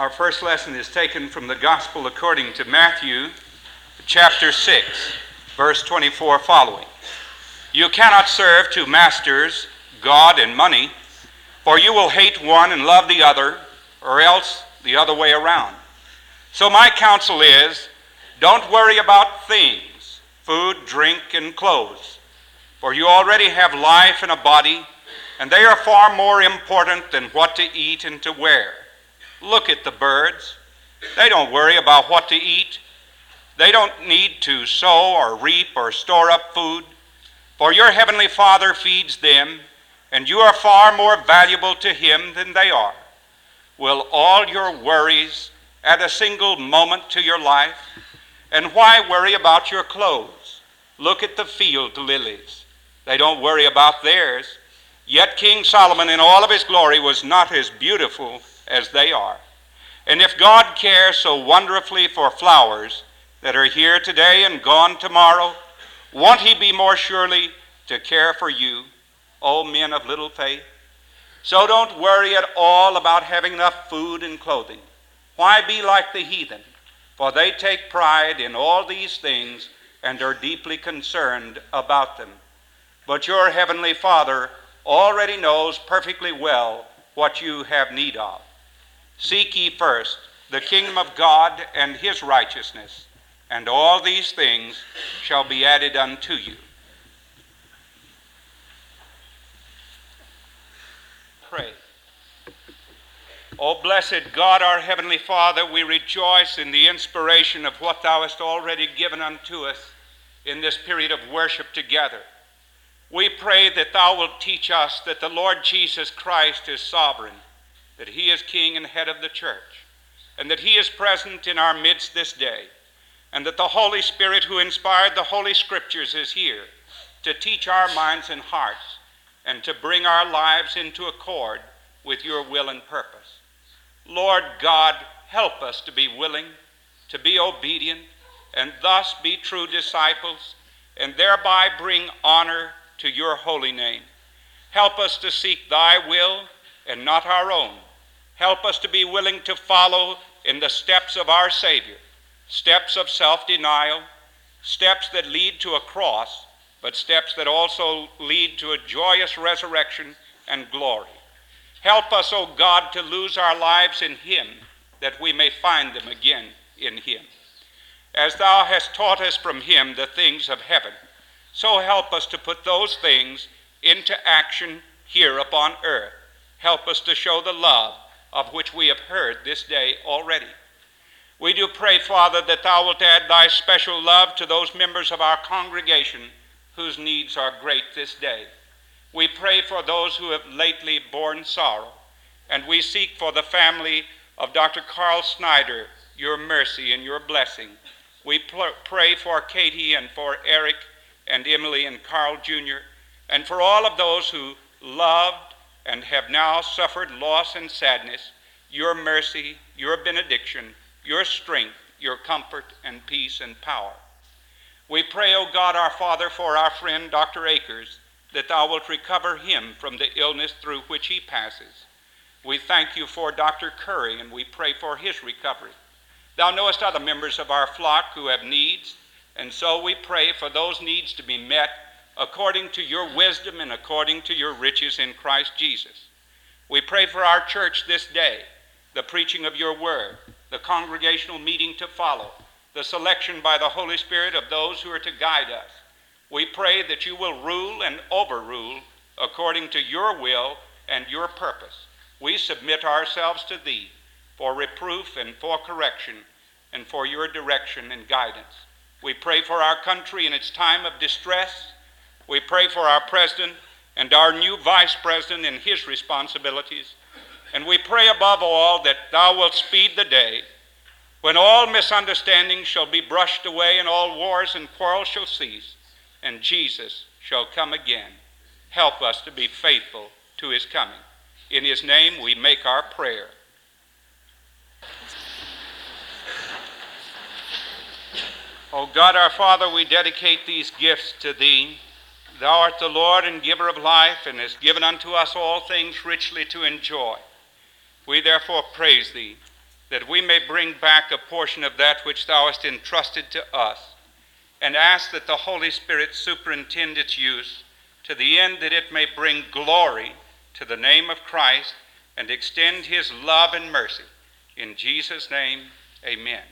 Our first lesson is taken from the Gospel according to Matthew, chapter 6, verse 24 following. You cannot serve two masters, God and money, for you will hate one and love the other, or else the other way around. So, my counsel is don't worry about things food, drink, and clothes, for you already have life and a body, and they are far more important than what to eat and to wear. Look at the birds. They don't worry about what to eat. They don't need to sow or reap or store up food, for your heavenly Father feeds them, and you are far more valuable to Him than they are. Will all your worries add a single moment to your life? And why worry about your clothes? Look at the field lilies. They don't worry about theirs. Yet King Solomon, in all of his glory, was not as beautiful as they are. And if God cares so wonderfully for flowers that are here today and gone tomorrow, won't he be more surely to care for you, O men of little faith? So don't worry at all about having enough food and clothing. Why be like the heathen? For they take pride in all these things and are deeply concerned about them. But your heavenly Father already knows perfectly well what you have need of. Seek ye first the kingdom of God and his righteousness, and all these things shall be added unto you. Pray. O blessed God, our heavenly Father, we rejoice in the inspiration of what thou hast already given unto us in this period of worship together. We pray that thou wilt teach us that the Lord Jesus Christ is sovereign that he is king and head of the church, and that he is present in our midst this day, and that the Holy Spirit who inspired the Holy Scriptures is here to teach our minds and hearts and to bring our lives into accord with your will and purpose. Lord God, help us to be willing, to be obedient, and thus be true disciples, and thereby bring honor to your holy name. Help us to seek thy will and not our own Help us to be willing to follow in the steps of our Savior, steps of self denial, steps that lead to a cross, but steps that also lead to a joyous resurrection and glory. Help us, O God, to lose our lives in Him, that we may find them again in Him. As Thou hast taught us from Him the things of heaven, so help us to put those things into action here upon earth. Help us to show the love of which we have heard this day already. We do pray, Father, that Thou wilt add Thy special love to those members of our congregation whose needs are great this day. We pray for those who have lately borne sorrow, and we seek for the family of Dr. Carl Snyder your mercy and your blessing. We pl- pray for Katie and for Eric and Emily and Carl Jr., and for all of those who loved and have now suffered loss and sadness, your mercy, your benediction, your strength, your comfort and peace and power. We pray, O God our Father, for our friend Dr. Akers, that thou wilt recover him from the illness through which he passes. We thank you for Dr. Curry, and we pray for his recovery. Thou knowest other members of our flock who have needs, and so we pray for those needs to be met according to your wisdom and according to your riches in Christ Jesus. We pray for our church this day, the preaching of your word, the congregational meeting to follow, the selection by the Holy Spirit of those who are to guide us. We pray that you will rule and overrule according to your will and your purpose. We submit ourselves to thee for reproof and for correction and for your direction and guidance. We pray for our country in its time of distress we pray for our president and our new vice president and his responsibilities. And we pray above all that thou wilt speed the day when all misunderstandings shall be brushed away and all wars and quarrels shall cease, and Jesus shall come again. Help us to be faithful to his coming. In his name we make our prayer. O oh God our Father, we dedicate these gifts to thee. Thou art the Lord and giver of life, and hast given unto us all things richly to enjoy. We therefore praise thee. that we may bring back a portion of that which thou hast entrusted to us, and ask that the Holy Spirit superintend its use to the end that it may bring glory to the name of Christ and extend his love and mercy. In Jesus' name, amen.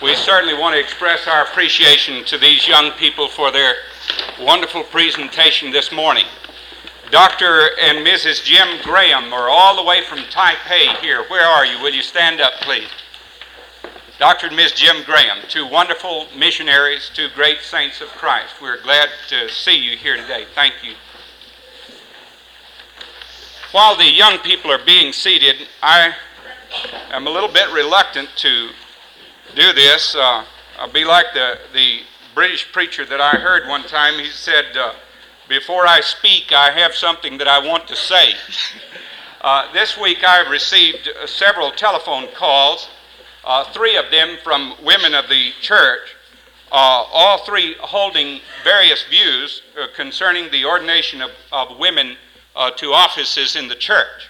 We certainly want to express our appreciation to these young people for their wonderful presentation this morning. Dr. and Mrs. Jim Graham are all the way from Taipei here. Where are you? Will you stand up, please? Dr. and Ms. Jim Graham, two wonderful missionaries, two great saints of Christ. We're glad to see you here today. Thank you. While the young people are being seated, I am a little bit reluctant to do this. Uh, I'll be like the, the British preacher that I heard one time. He said, uh, before I speak, I have something that I want to say. Uh, this week I've received uh, several telephone calls, uh, three of them from women of the church, uh, all three holding various views concerning the ordination of, of women to offices in the church.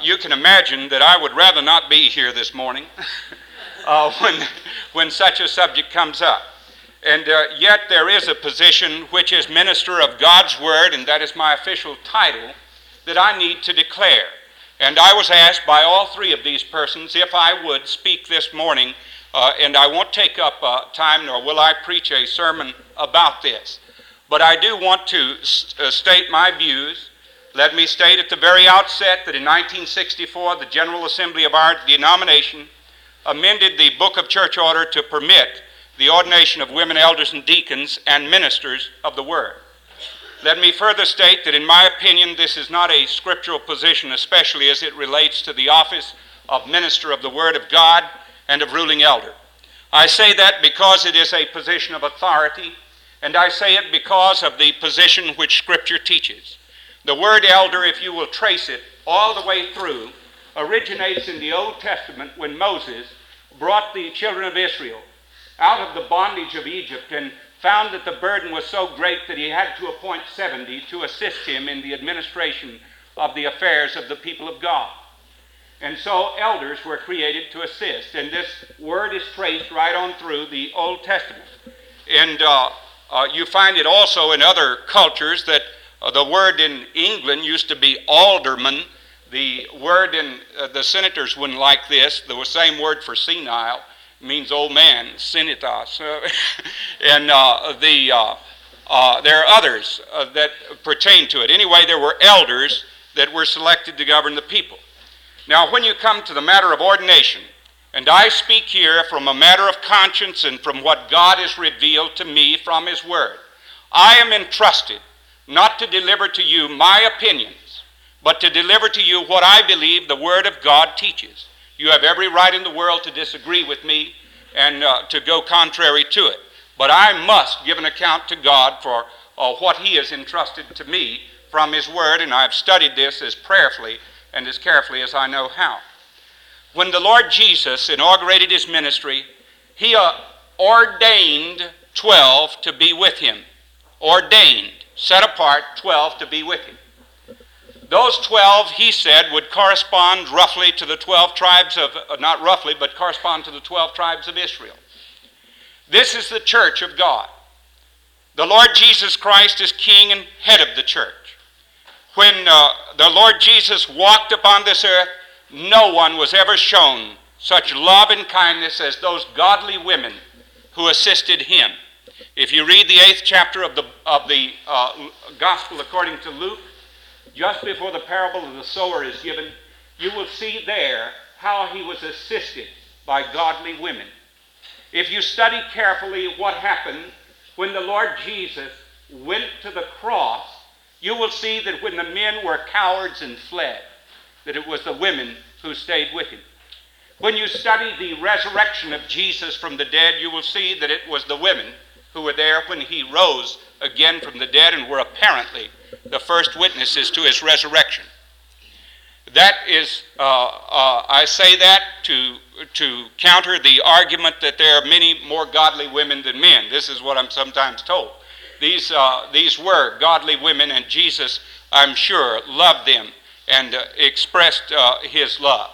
you can imagine that I would rather not be here this morning when, when such a subject comes up. And uh, yet there is a position which is minister of God's word, and that is my official title, that I need to declare. And I was asked by all three of these persons if I would speak this morning, uh, and I won't take up uh, time nor will I preach a sermon about this. But I do want to st- uh, state my views. Let me state at the very outset that in 1964, the General Assembly of our denomination amended the Book of Church Order to permit the ordination of women elders and deacons and ministers of the Word. Let me further state that, in my opinion, this is not a scriptural position, especially as it relates to the office of minister of the Word of God and of ruling elder. I say that because it is a position of authority, and I say it because of the position which Scripture teaches. The word elder, if you will trace it all the way through, originates in the Old Testament when Moses brought the children of Israel out of the bondage of Egypt and found that the burden was so great that he had to appoint 70 to assist him in the administration of the affairs of the people of God. And so elders were created to assist. And this word is traced right on through the Old Testament. And uh, uh, you find it also in other cultures that uh, the word in England used to be alderman. The word in uh, the senators wouldn't like this, the same word for senile means old man, sinitas. and uh, the, uh, uh, there are others uh, that pertain to it. Anyway, there were elders that were selected to govern the people. Now, when you come to the matter of ordination, and I speak here from a matter of conscience and from what God has revealed to me from His Word, I am entrusted not to deliver to you my opinions, but to deliver to you what I believe the Word of God teaches. You have every right in the world to disagree with me and uh, to go contrary to it. But I must give an account to God for uh, what He has entrusted to me from His Word, and I've studied this as prayerfully and as carefully as I know how. When the Lord Jesus inaugurated His ministry, He uh, ordained 12 to be with Him. Ordained, set apart 12 to be with Him. Those 12, he said, would correspond roughly to the 12 tribes of, uh, not roughly, but correspond to the 12 tribes of Israel. This is the church of God. The Lord Jesus Christ is king and head of the church. When uh, the Lord Jesus walked upon this earth, no one was ever shown such love and kindness as those godly women who assisted him. If you read the eighth chapter of the, of the uh, Gospel according to Luke, just before the parable of the sower is given, you will see there how he was assisted by godly women. If you study carefully what happened when the Lord Jesus went to the cross, you will see that when the men were cowards and fled, that it was the women who stayed with him. When you study the resurrection of Jesus from the dead, you will see that it was the women who were there when he rose again from the dead and were apparently the first witnesses to his resurrection. That is, uh, uh, I say that to, to counter the argument that there are many more godly women than men. This is what I'm sometimes told. These, uh, these were godly women, and Jesus, I'm sure, loved them and uh, expressed uh, his love.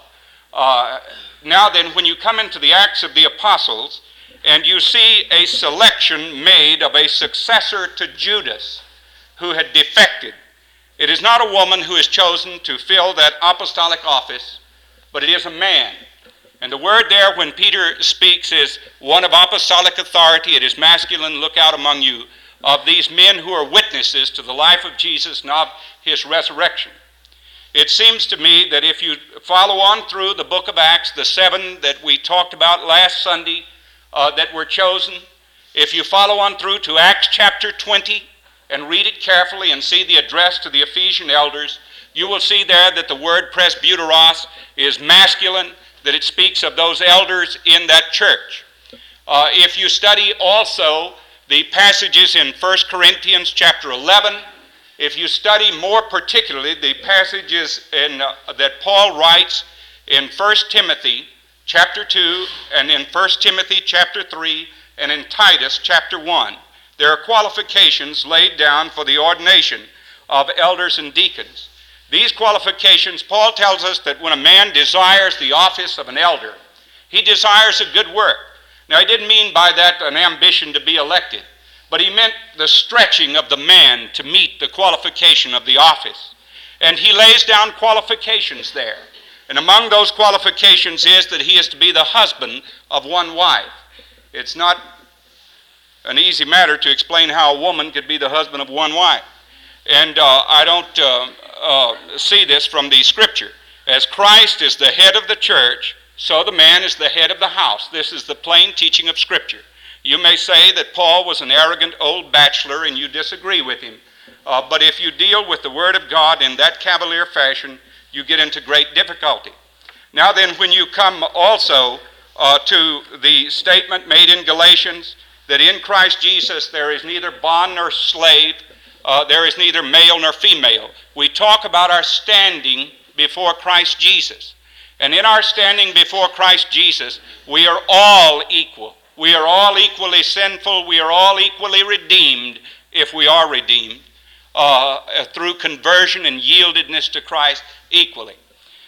Uh, now then, when you come into the Acts of the Apostles, and you see a selection made of a successor to Judas who had defected. It is not a woman who is chosen to fill that apostolic office, but it is a man. And the word there, when Peter speaks, is one of apostolic authority. It is masculine. Look out among you of these men who are witnesses to the life of Jesus and of his resurrection. It seems to me that if you follow on through the book of Acts, the seven that we talked about last Sunday uh, that were chosen, if you follow on through to Acts chapter 20 and read it carefully and see the address to the Ephesian elders, you will see there that the word presbyteros is masculine, that it speaks of those elders in that church. Uh, if you study also the passages in 1 Corinthians chapter 11, if you study more particularly the passages in, uh, that Paul writes in 1 Timothy chapter 2 and in 1 Timothy chapter 3 and in Titus chapter 1, there are qualifications laid down for the ordination of elders and deacons. These qualifications, Paul tells us that when a man desires the office of an elder, he desires a good work. Now, he didn't mean by that an ambition to be elected, but he meant the stretching of the man to meet the qualification of the office. And he lays down qualifications there. And among those qualifications is that he is to be the husband of one wife. It's not an easy matter to explain how a woman could be the husband of one wife. And uh, I don't uh, uh, see this from the scripture. As Christ is the head of the church, so the man is the head of the house. This is the plain teaching of scripture. You may say that Paul was an arrogant old bachelor and you disagree with him. Uh, but if you deal with the Word of God in that cavalier fashion, you get into great difficulty. Now, then, when you come also uh, to the statement made in Galatians that in Christ Jesus there is neither bond nor slave, uh, there is neither male nor female, we talk about our standing before Christ Jesus. And in our standing before Christ Jesus, we are all equal. We are all equally sinful. We are all equally redeemed if we are redeemed uh, through conversion and yieldedness to Christ equally.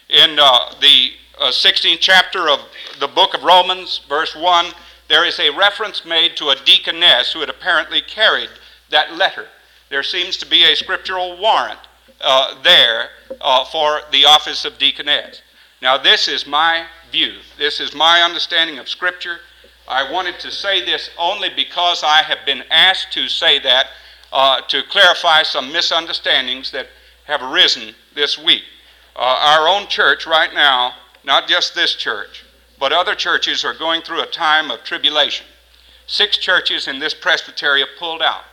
In uh, the uh, 16th chapter of the book of Romans, verse 1, there is a reference made to a deaconess who had apparently carried that letter. There seems to be a scriptural warrant uh, there uh, for the office of deaconess. Now, this is my view. This is my understanding of Scripture. I wanted to say this only because I have been asked to say that uh, to clarify some misunderstandings that have arisen this week. Uh, our own church right now, not just this church, but other churches are going through a time of tribulation. Six churches in this presbytery pulled out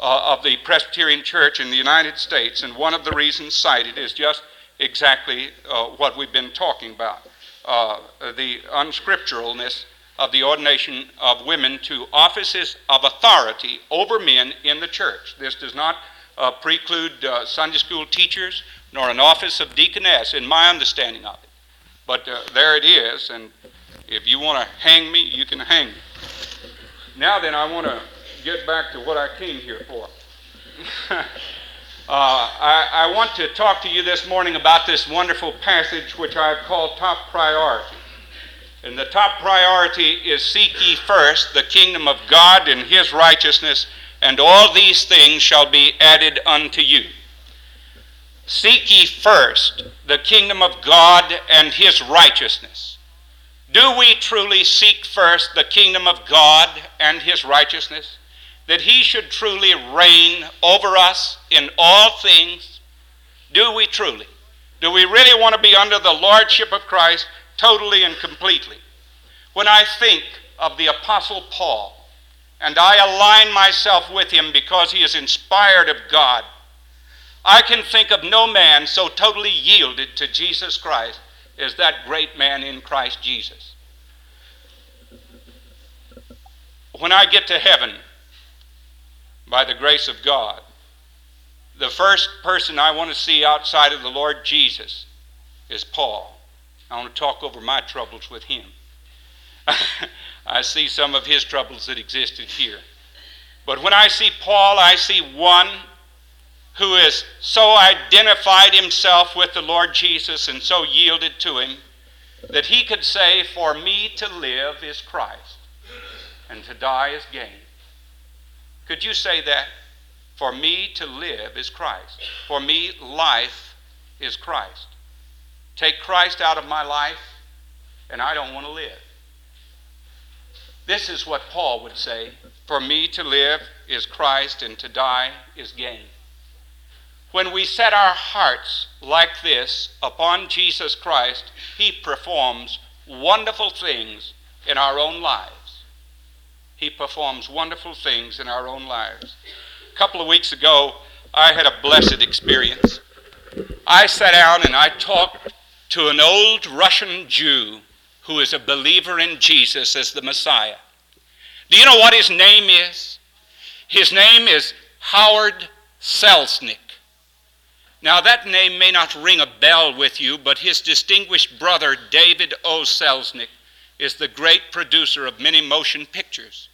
uh, of the Presbyterian Church in the United States, and one of the reasons cited is just exactly uh, what we've been talking about uh, the unscripturalness of the ordination of women to offices of authority over men in the church. This does not uh, preclude uh, Sunday school teachers nor an office of deaconess, in my understanding of it. But uh, there it is, and if you want to hang me, you can hang me. Now then, I want to get back to what I came here for. uh, I, I want to talk to you this morning about this wonderful passage which I've called Top Priority. And the top priority is seek ye first the kingdom of God and his righteousness, and all these things shall be added unto you. Seek ye first the kingdom of God and his righteousness. Do we truly seek first the kingdom of God and his righteousness? That he should truly reign over us in all things? Do we truly? Do we really want to be under the lordship of Christ totally and completely? When I think of the Apostle Paul, and I align myself with him because he is inspired of God, I can think of no man so totally yielded to Jesus Christ as that great man in Christ Jesus. When I get to heaven, by the grace of God, the first person I want to see outside of the Lord Jesus is Paul. I want to talk over my troubles with him. I see some of his troubles that existed here. But when I see Paul, I see one who has so identified himself with the Lord Jesus and so yielded to him that he could say, For me to live is Christ, and to die is gain. Could you say that? For me to live is Christ. For me, life is Christ. Take Christ out of my life, and I don't want to live. This is what Paul would say For me to live is Christ, and to die is gain. When we set our hearts like this upon Jesus Christ, He performs wonderful things in our own lives. He performs wonderful things in our own lives. A couple of weeks ago, I had a blessed experience. I sat down and I talked to an old Russian Jew who is a believer in Jesus as the Messiah. Do you know what his name is? His name is Howard Selznick. Now, that name may not ring a bell with you, but his distinguished brother, David O. Selznick, is the great producer of many motion pictures.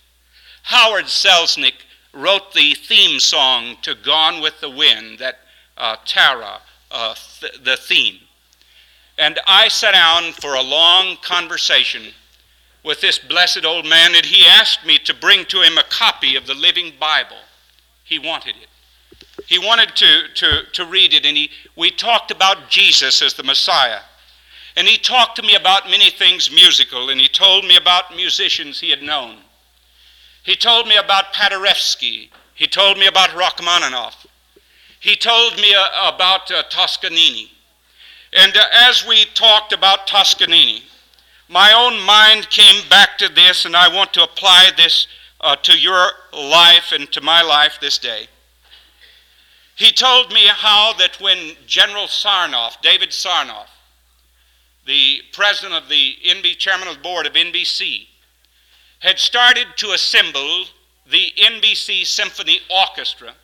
Howard Selznick wrote the theme song to Gone with the Wind, that uh, Tara, uh, th- the theme. And I sat down for a long conversation with this blessed old man, and he asked me to bring to him a copy of the Living Bible. He wanted it. He wanted to, to, to read it, and he, we talked about Jesus as the Messiah. And he talked to me about many things musical, and he told me about musicians he had known. He told me about Paderewski. He told me about Rachmaninoff. He told me uh, about uh, Toscanini. And uh, as we talked about Toscanini, my own mind came back to this, and I want to apply this uh, to your life and to my life this day. He told me how that when General Sarnoff, David Sarnoff, the president of the NB, chairman of the board of NBC, had started to assemble the NBC Symphony Orchestra,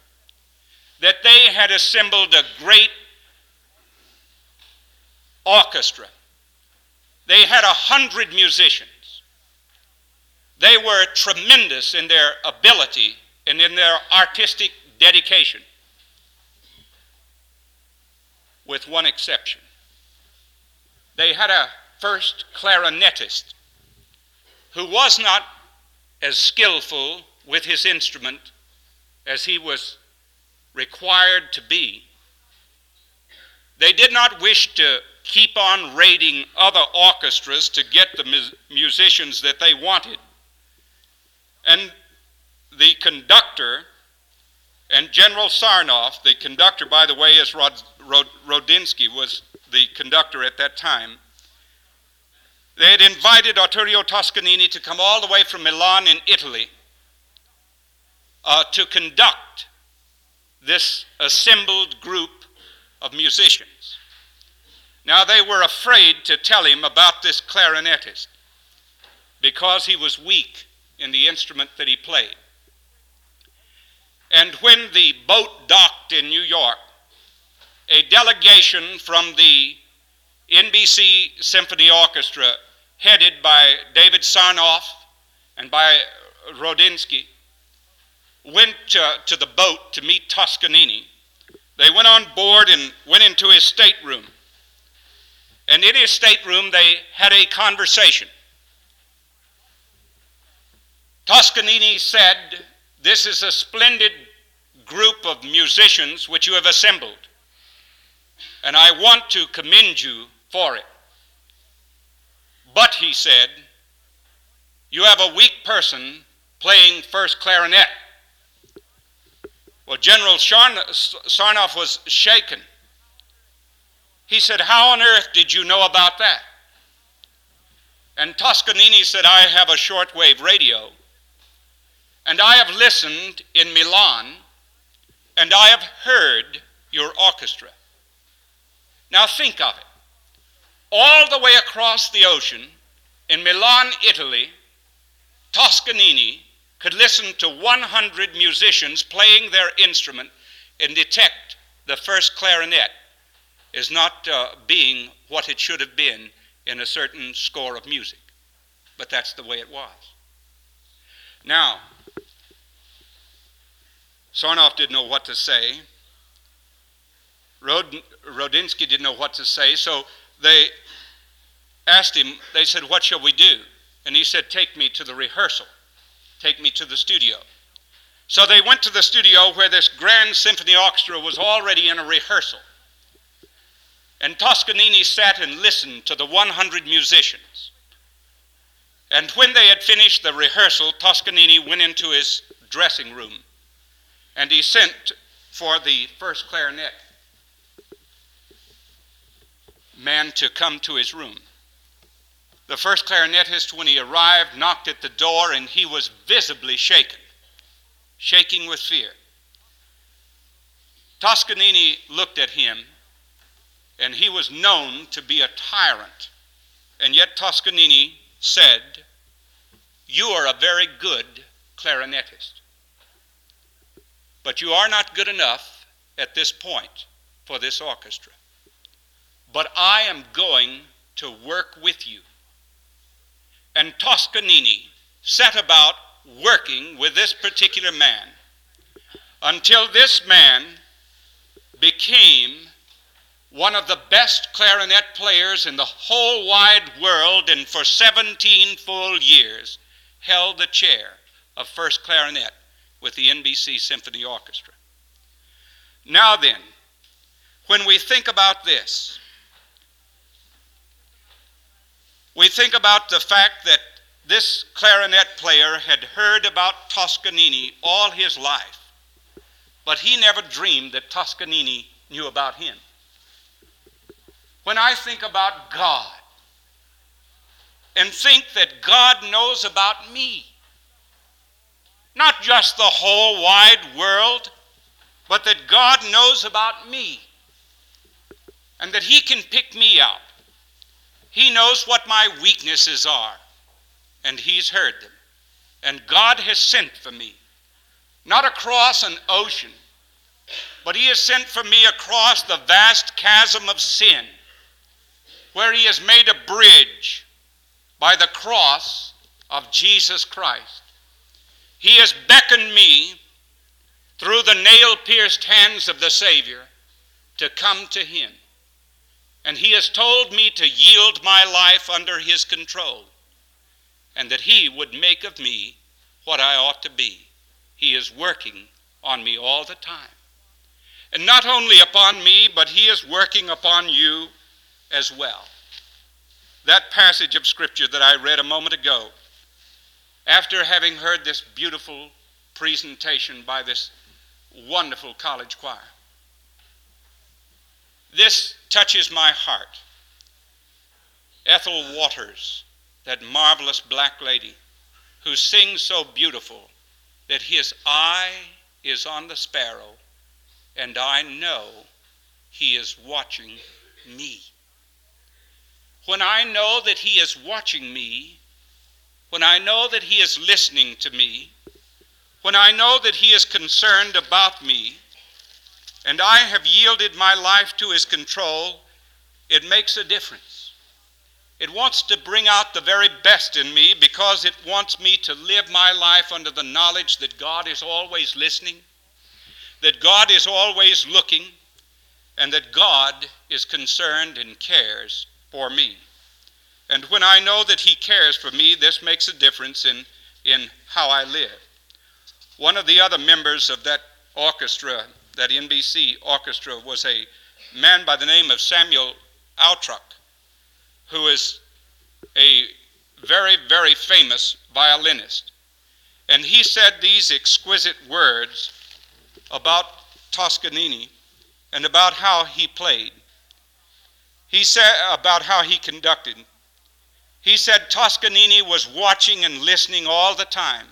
that they had assembled a great orchestra. They had a hundred musicians. They were tremendous in their ability and in their artistic dedication with one exception. They had a first clarinetist who was not as skillful with his instrument as he was required to be. They did not wish to keep on raiding other orchestras to get the mu- musicians that they wanted. And the conductor and General Sarnoff, the conductor, by the way, is Rod, Rod, Rodzinski, was the conductor at that time. They had invited Arturo Toscanini to come all the way from Milan in Italy uh, to conduct this assembled group of musicians. Now, they were afraid to tell him about this clarinetist because he was weak in the instrument that he played. And when the boat docked in New York, a delegation from the NBC Symphony Orchestra, headed by David Sarnoff and by Rodzinski, went to, to the boat to meet Toscanini. They went on board and went into his stateroom. And in his stateroom, they had a conversation. Toscanini said, this is a splendid group of musicians which you have assembled, and I want to commend you for it. But, he said, you have a weak person playing first clarinet. Well, General Sarnoff was shaken. He said, How on earth did you know about that? And Toscanini said, I have a shortwave radio and I have listened in Milan, and I have heard your orchestra. Now think of it. All the way across the ocean, in Milan, Italy, Toscanini could listen to 100 musicians playing their instrument and detect the first clarinet as not uh, being what it should have been in a certain score of music. But that's the way it was. Now, Sarnoff didn't know what to say. Rod, Rodzinski didn't know what to say, so they asked him, they said, What shall we do? And he said, Take me to the rehearsal, take me to the studio. So they went to the studio where this grand symphony orchestra was already in a rehearsal. And Toscanini sat and listened to the 100 musicians. And when they had finished the rehearsal, Toscanini went into his dressing room and he sent for the first clarinet man to come to his room. The first clarinetist, when he arrived, knocked at the door and he was visibly shaken shaking with fear. Toscanini looked at him, and he was known to be a tyrant. And yet Toscanini said, You are a very good clarinetist. But you are not good enough at this point for this orchestra. But I am going to work with you. And Toscanini set about working with this particular man until this man became one of the best clarinet players in the whole wide world and for 17 full years held the chair of first clarinet with the NBC Symphony Orchestra. Now then, when we think about this, we think about the fact that this clarinet player had heard about Toscanini all his life, but he never dreamed that Toscanini knew about him. When I think about God and think that God knows about me, not just the whole wide world, but that God knows about me and that He can pick me out. He knows what my weaknesses are and he's heard them. And God has sent for me, not across an ocean, but he has sent for me across the vast chasm of sin, where he has made a bridge by the cross of Jesus Christ. He has beckoned me through the nail pierced hands of the Savior to come to him. And he has told me to yield my life under his control and that He would make of me what I ought to be. He is working on me all the time. And not only upon me, but He is working upon you as well. That passage of Scripture that I read a moment ago, after having heard this beautiful presentation by this wonderful college choir, this touches my heart. Ethel Waters that marvelous black lady who sings so beautiful that his eye is on the sparrow, and I know he is watching me. When I know that he is watching me, when I know that he is listening to me, when I know that he is concerned about me, and I have yielded my life to his control, it makes a difference. It wants to bring out the very best in me because it wants me to live my life under the knowledge that God is always listening, that God is always looking, and that God is concerned and cares for me. And when I know that He cares for me, this makes a difference in, in how I live. One of the other members of that orchestra, that NBC orchestra, was a man by the name of Samuel Altrock who is a very, very famous violinist. And he said these exquisite words about Toscanini and about how he played. He said about how he conducted. He said Toscanini was watching and listening all the time.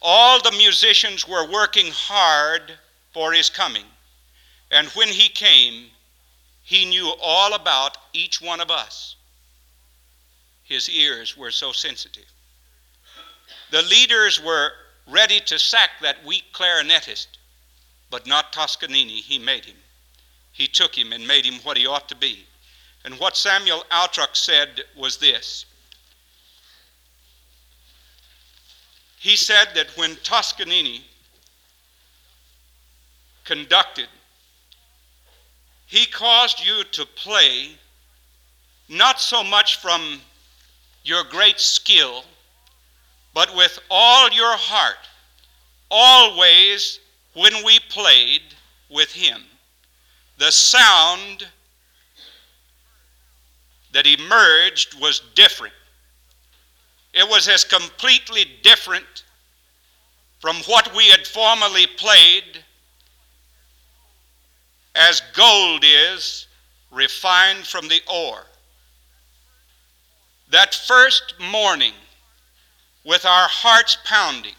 All the musicians were working hard for his coming. And when he came, he knew all about each one of us his ears were so sensitive. The leaders were ready to sack that weak clarinetist, but not Toscanini. He made him. He took him and made him what he ought to be. And what Samuel Altrock said was this He said that when Toscanini conducted, he caused you to play not so much from your great skill, but with all your heart, always when we played with him. The sound that emerged was different. It was as completely different from what we had formerly played as gold is refined from the ore. That first morning, with our hearts pounding,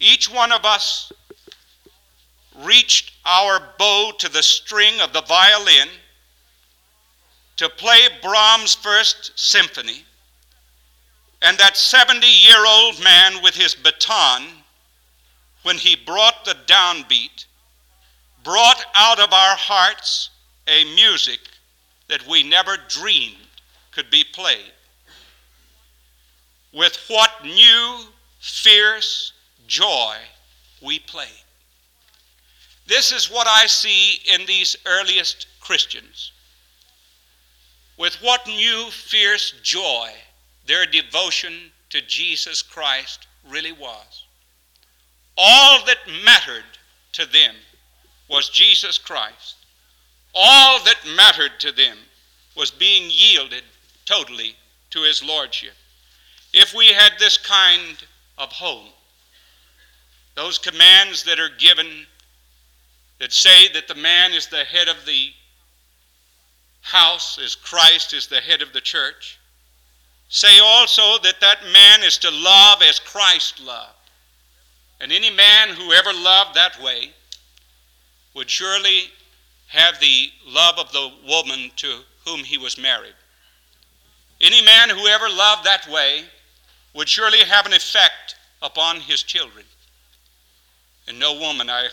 each one of us reached our bow to the string of the violin to play Brahms' first symphony. And that 70 year old man with his baton, when he brought the downbeat, brought out of our hearts a music that we never dreamed could be played. With what new, fierce joy we played. This is what I see in these earliest Christians. With what new, fierce joy their devotion to Jesus Christ really was. All that mattered to them was Jesus Christ. All that mattered to them was being yielded totally to his lordship. If we had this kind of home, those commands that are given that say that the man is the head of the house as Christ is the head of the church, say also that that man is to love as Christ loved. And any man who ever loved that way would surely have the love of the woman to whom he was married. Any man who ever loved that way would surely have an effect upon his children. And no woman, I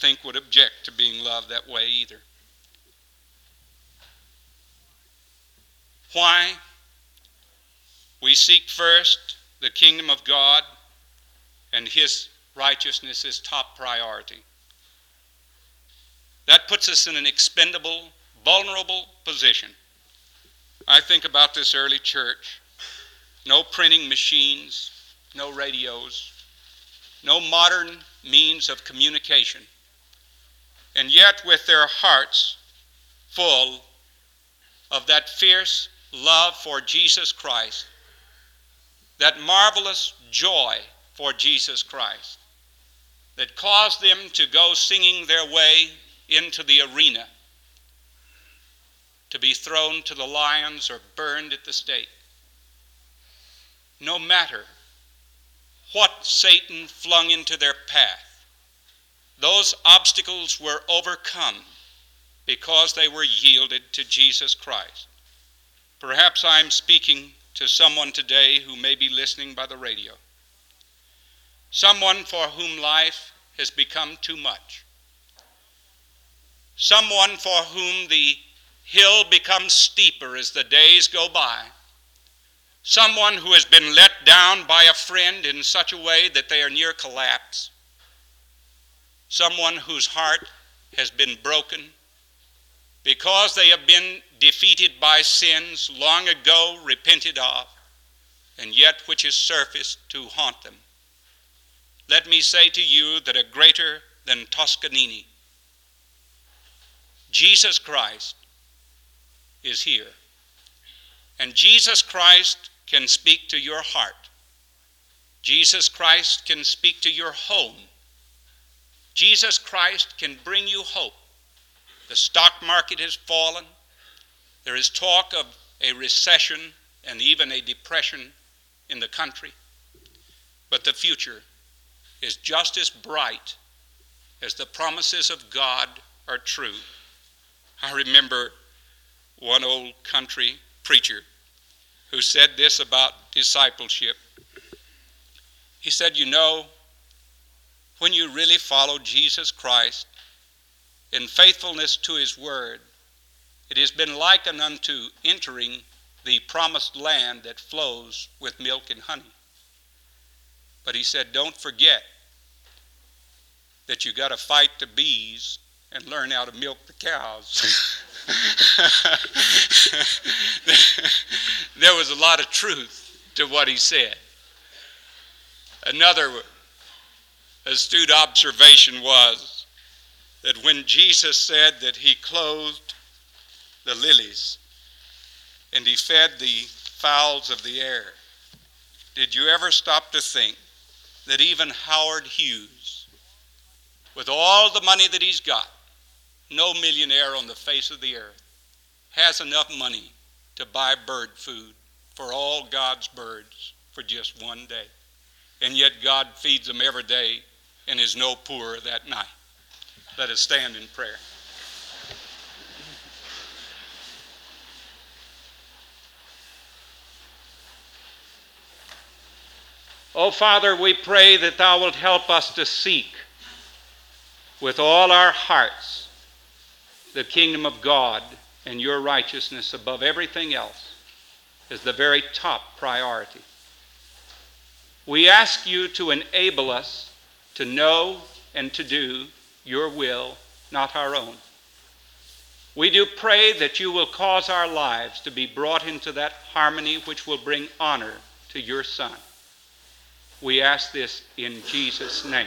think, would object to being loved that way either. Why? We seek first the kingdom of God, and his righteousness is top priority. That puts us in an expendable, vulnerable position. I think about this early church. No printing machines, no radios, no modern means of communication. And yet, with their hearts full of that fierce love for Jesus Christ, that marvelous joy for Jesus Christ, that caused them to go singing their way into the arena to be thrown to the lions or burned at the stake. No matter what Satan flung into their path, those obstacles were overcome because they were yielded to Jesus Christ. Perhaps I'm speaking to someone today who may be listening by the radio. Someone for whom life has become too much someone for whom the hill becomes steeper as the days go by, someone who has been let down by a friend in such a way that they are near collapse, someone whose heart has been broken because they have been defeated by sins long ago repented of, and yet which has surfaced to haunt them. Let me say to you that a greater than Toscanini Jesus Christ is here. And Jesus Christ can speak to your heart. Jesus Christ can speak to your home. Jesus Christ can bring you hope. The stock market has fallen. There is talk of a recession and even a depression in the country. But the future is just as bright as the promises of God are true. I remember one old country preacher who said this about discipleship. He said, You know, when you really follow Jesus Christ in faithfulness to his word, it has been likened unto entering the promised land that flows with milk and honey. But he said, Don't forget that you got to fight the bees and learn how to milk the cows. there was a lot of truth to what he said. Another astute observation was that when Jesus said that he clothed the lilies and he fed the fowls of the air, did you ever stop to think that even Howard Hughes, with all the money that he's got, no millionaire on the face of the earth, has enough money to buy bird food for all God's birds for just one day. And yet God feeds them every day and is no poorer that night. Let us stand in prayer. Oh, Father, we pray that Thou wilt help us to seek with all our hearts the kingdom of God and your righteousness above everything else is the very top priority. We ask you to enable us to know and to do your will, not our own. We do pray that you will cause our lives to be brought into that harmony which will bring honor to your Son. We ask this in Jesus' name.